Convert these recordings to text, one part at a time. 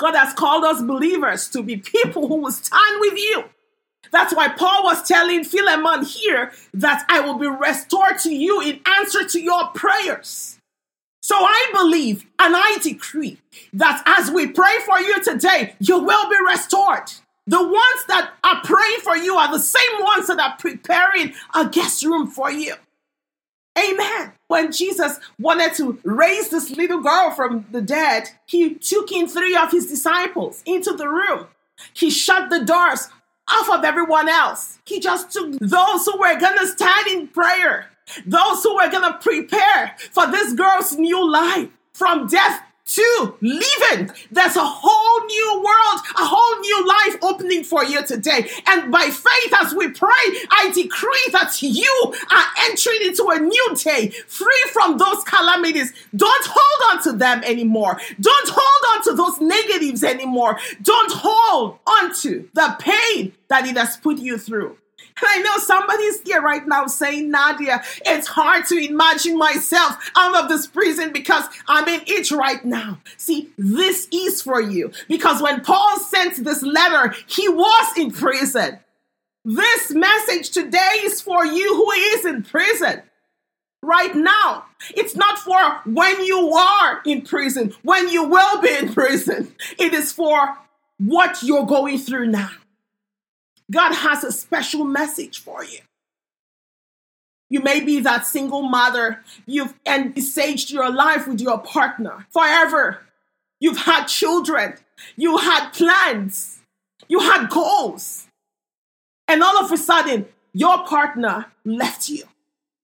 God has called us believers to be people who will stand with you. That's why Paul was telling Philemon here that I will be restored to you in answer to your prayers. So I believe and I decree that as we pray for you today, you will be restored. The ones that are praying for you are the same ones that are preparing a guest room for you. Amen. When Jesus wanted to raise this little girl from the dead, he took in three of his disciples into the room. He shut the doors off of everyone else. He just took those who were going to stand in prayer, those who were going to prepare for this girl's new life from death to living. There's a whole new world, a whole new life opening for you today. And by faith, as we pray, I decree that you are entering into a new day, free from those calamities. Don't hold on to them anymore. Don't hold on to those negatives anymore. Don't hold on to the pain that it has put you through. I know somebody's here right now saying, Nadia, it's hard to imagine myself out of this prison because I'm in it right now. See, this is for you because when Paul sent this letter, he was in prison. This message today is for you who is in prison right now. It's not for when you are in prison, when you will be in prison. It is for what you're going through now. God has a special message for you. You may be that single mother. You've envisaged your life with your partner forever. You've had children. You had plans. You had goals. And all of a sudden, your partner left you.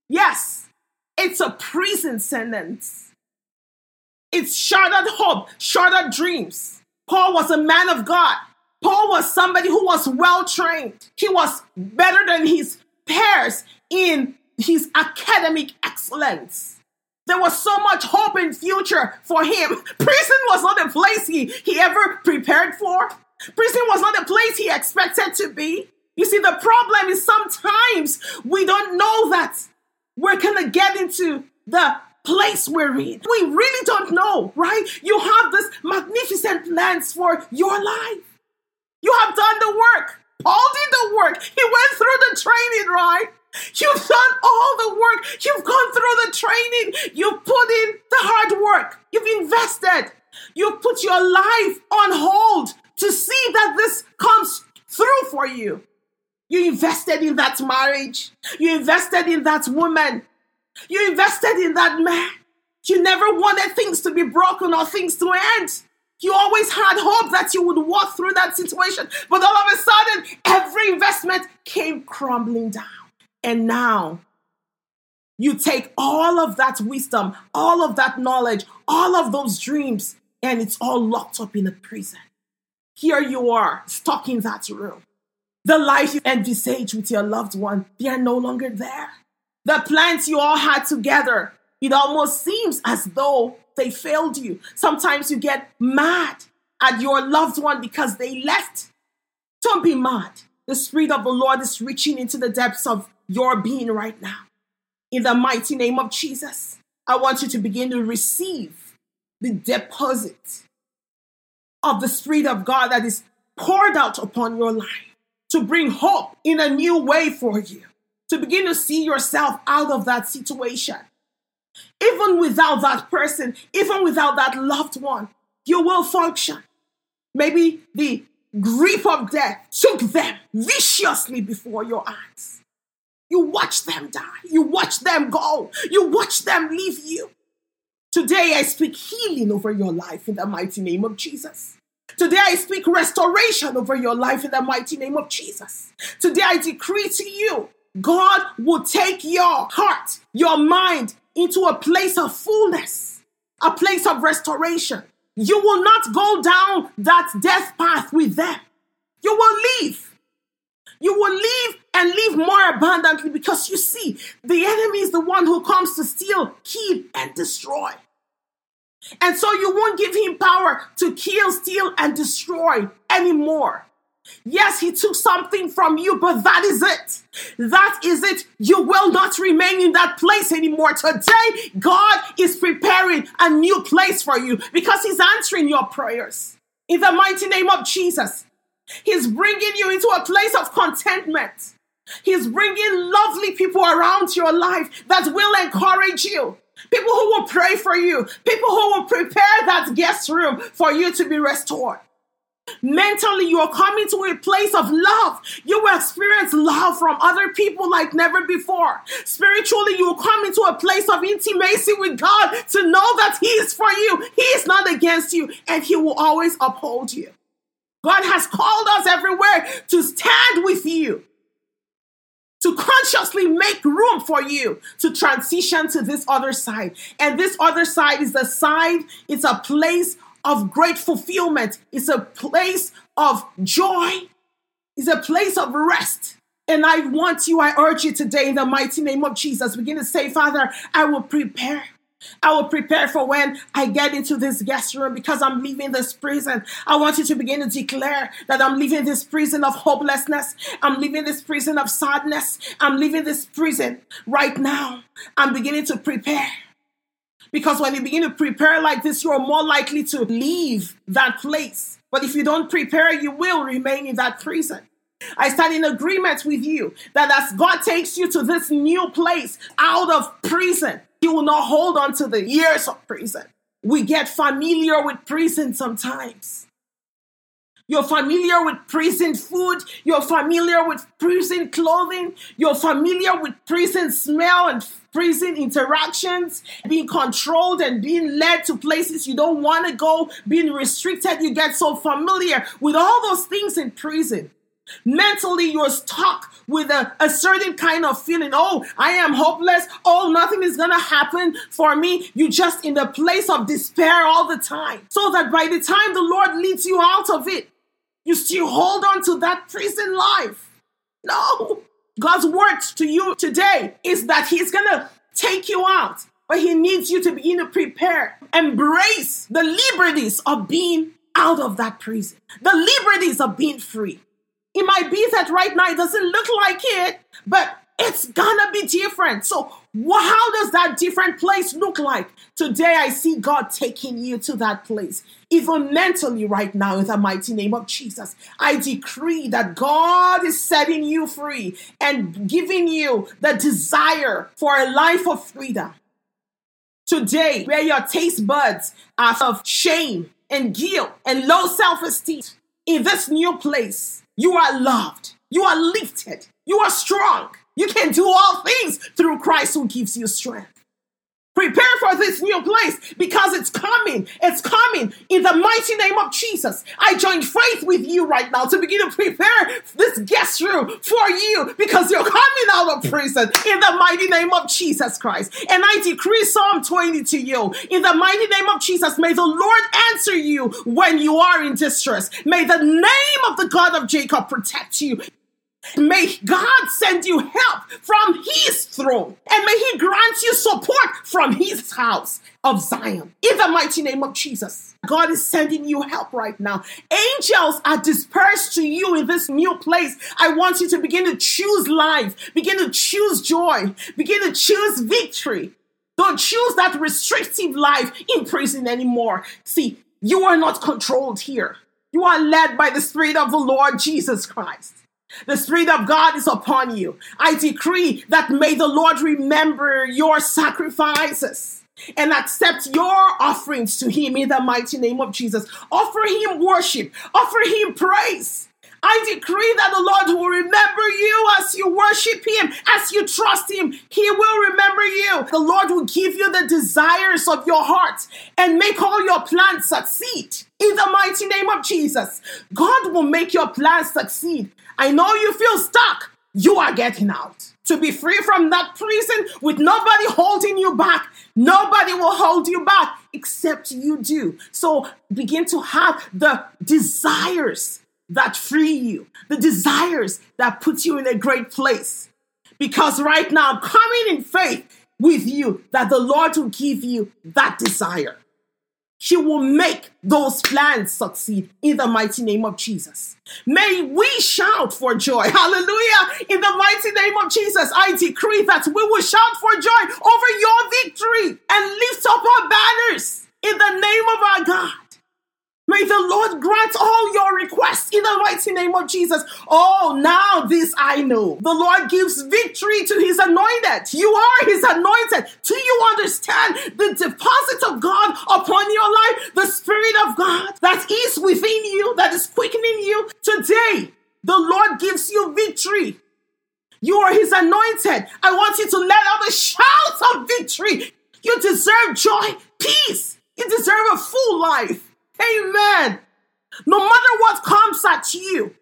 Yes, it's a prison sentence. It's shattered hope, shattered dreams. Paul was a man of God. Paul was somebody who was well trained. He was better than his peers in his academic excellence. There was so much hope in future for him. Prison was not a place he, he ever prepared for. Prison was not a place he expected to be. You see, the problem is sometimes we don't know that we're gonna get into the place we're in. We really don't know, right? You have this magnificent plans for your life. You have done the work. Paul did the work. He went through the training, right? You've done all the work. You've gone through the training. You've put in the hard work. You've invested. You've put your life on hold to see that this comes through for you. You invested in that marriage. You invested in that woman. You invested in that man. You never wanted things to be broken or things to end. You always had hope that you would walk through that situation. But all of a sudden, every investment came crumbling down. And now, you take all of that wisdom, all of that knowledge, all of those dreams, and it's all locked up in a prison. Here you are, stuck in that room. The life you envisage with your loved one, they are no longer there. The plans you all had together, it almost seems as though they failed you. Sometimes you get mad at your loved one because they left. Don't be mad. The Spirit of the Lord is reaching into the depths of your being right now. In the mighty name of Jesus, I want you to begin to receive the deposit of the Spirit of God that is poured out upon your life to bring hope in a new way for you, to begin to see yourself out of that situation even without that person, even without that loved one, you will function. Maybe the grief of death took them viciously before your eyes. You watch them die. You watch them go. You watch them leave you. Today, I speak healing over your life in the mighty name of Jesus. Today, I speak restoration over your life in the mighty name of Jesus. Today, I decree to you God will take your heart, your mind, into a place of fullness, a place of restoration. You will not go down that death path with them. You will leave. You will leave and leave more abundantly because you see, the enemy is the one who comes to steal, kill, and destroy. And so you won't give him power to kill, steal, and destroy anymore. Yes, he took something from you, but that is it. That is it. You will not remain in that place anymore. Today, God is preparing a new place for you because he's answering your prayers. In the mighty name of Jesus. He's bringing you into a place of contentment. He's bringing lovely people around your life that will encourage you. People who will pray for you. People who will prepare that guest room for you to be restored. Mentally, you are coming to a place of love. You will experience love from other people like never before. Spiritually, you will come into a place of intimacy with God to know that He is for you. He is not against you, and He will always uphold you. God has called us everywhere to stand with you, to consciously make room for you to transition to this other side. And this other side is the side, it's a place of great fulfillment. It's a place of joy. It's a place of rest. And I want you, I urge you today in the mighty name of Jesus, begin to say, Father, I will prepare. I will prepare for when I get into this guest room because I'm leaving this prison. I want you to begin to declare that I'm leaving this prison of hopelessness. I'm leaving this prison of sadness. I'm leaving this prison right now. I'm beginning to prepare. Because when you begin to prepare like this, you're more likely to leave that place. But if you don't prepare, you will remain in that prison. I stand in agreement with you that as God takes you to this new place out of prison, you will not hold on to the years of prison. We get familiar with prison sometimes. You're familiar with prison food. You're familiar with prison clothing. You're familiar with prison smell and prison interactions, being controlled and being led to places you don't want to go, being restricted. You get so familiar with all those things in prison. Mentally, you're stuck with a, a certain kind of feeling. Oh, I am hopeless. Oh, nothing is going to happen for me. You're just in the place of despair all the time. So that by the time the Lord leads you out of it, you still hold on to that prison life. No. God's word to you today is that He's going to take you out, but He needs you to begin to prepare, embrace the liberties of being out of that prison, the liberties of being free. It might be that right now it doesn't look like it, but it's gonna be different. So, how does that different place look like? Today, I see God taking you to that place, even mentally, right now, in the mighty name of Jesus. I decree that God is setting you free and giving you the desire for a life of freedom. Today, where your taste buds are of shame and guilt and low self esteem, in this new place, you are loved. You are lifted. You are strong. You can do all things through Christ who gives you strength. Prepare for this new place because it's coming. It's coming in the mighty name of Jesus. I join faith with you right now to begin to prepare this guest room for you because you're coming out of prison in the mighty name of Jesus Christ. And I decree Psalm 20 to you in the mighty name of Jesus. May the Lord answer you when you are in distress. May the name of the God of Jacob protect you. May God send you help from his throne and may he grant you support from his house of Zion. In the mighty name of Jesus, God is sending you help right now. Angels are dispersed to you in this new place. I want you to begin to choose life, begin to choose joy, begin to choose victory. Don't choose that restrictive life in prison anymore. See, you are not controlled here. You are led by the Spirit of the Lord Jesus Christ. The Spirit of God is upon you. I decree that may the Lord remember your sacrifices and accept your offerings to Him in the mighty name of Jesus. Offer Him worship, offer Him praise. I decree that the Lord will remember you as you worship Him, as you trust Him. He will remember you. The Lord will give you the desires of your heart and make all your plans succeed. In the mighty name of Jesus, God will make your plans succeed. I know you feel stuck. You are getting out. To be free from that prison with nobody holding you back. Nobody will hold you back except you do. So begin to have the desires that free you, the desires that put you in a great place. Because right now, coming in faith with you that the Lord will give you that desire. She will make those plans succeed in the mighty name of Jesus. May we shout for joy. Hallelujah. In the mighty name of Jesus, I decree that we will shout for joy over your victory and lift up our banners in the name of our God. May the Lord grant all your requests in the mighty name of Jesus. Oh, now this I know. The Lord gives victory to his anointed. You are his anointed. Do you understand the deposit of God upon your life? The Spirit of God that is within you, that is quickening you today. The Lord gives you victory. You are his anointed. I want you to let out a shout of victory. You deserve joy, peace. You deserve a full life. Amen. No matter what comes at you,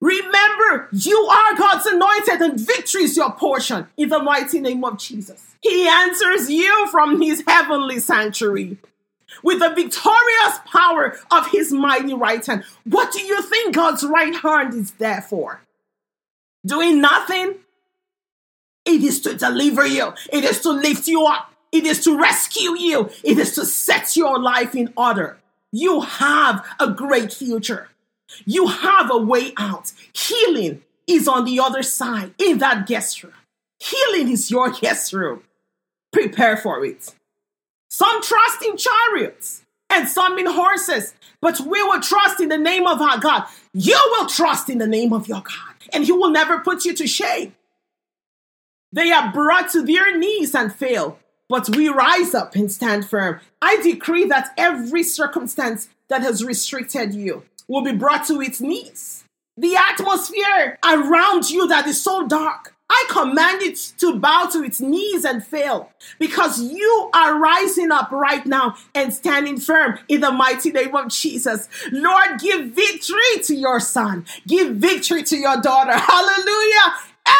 remember you are God's anointed and victory is your portion in the mighty name of Jesus. He answers you from his heavenly sanctuary with the victorious power of his mighty right hand. What do you think God's right hand is there for? Doing nothing? It is to deliver you, it is to lift you up, it is to rescue you, it is to set your life in order. You have a great future. You have a way out. Healing is on the other side in that guest room. Healing is your guest room. Prepare for it. Some trust in chariots and some in horses, but we will trust in the name of our God. You will trust in the name of your God, and He will never put you to shame. They are brought to their knees and fail, but we rise up and stand firm. I decree that every circumstance that has restricted you will be brought to its knees. The atmosphere around you that is so dark, I command it to bow to its knees and fail because you are rising up right now and standing firm in the mighty name of Jesus. Lord, give victory to your son, give victory to your daughter. Hallelujah.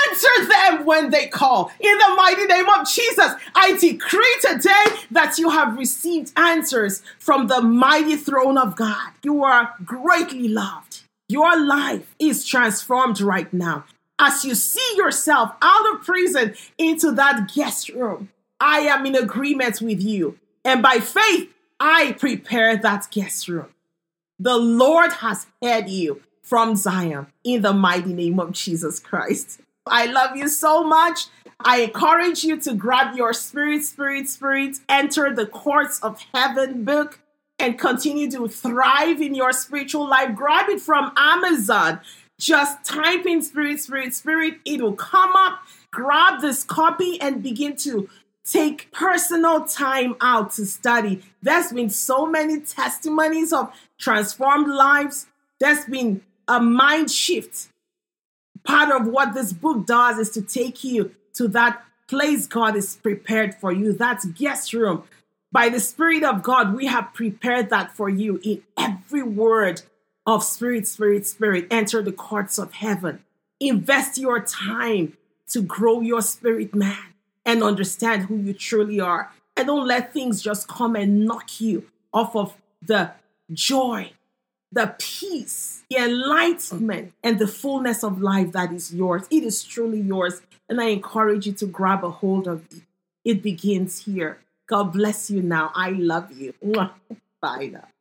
Answer them when they call. In the mighty name of Jesus, I decree today that you have received answers from the mighty throne of God. You are greatly loved. Your life is transformed right now. As you see yourself out of prison into that guest room, I am in agreement with you. And by faith, I prepare that guest room. The Lord has heard you from Zion in the mighty name of Jesus Christ. I love you so much. I encourage you to grab your spirit, spirit, spirit, enter the courts of heaven book, and continue to thrive in your spiritual life. Grab it from Amazon. Just type in spirit, spirit, spirit. It will come up. Grab this copy and begin to take personal time out to study. There's been so many testimonies of transformed lives. There's been a mind shift Part of what this book does is to take you to that place God is prepared for you, that guest room. By the Spirit of God, we have prepared that for you in every word of Spirit, Spirit, Spirit. Enter the courts of heaven. Invest your time to grow your spirit man and understand who you truly are. And don't let things just come and knock you off of the joy the peace, the enlightenment, and the fullness of life that is yours. It is truly yours. And I encourage you to grab a hold of it. It begins here. God bless you now. I love you. Bye now.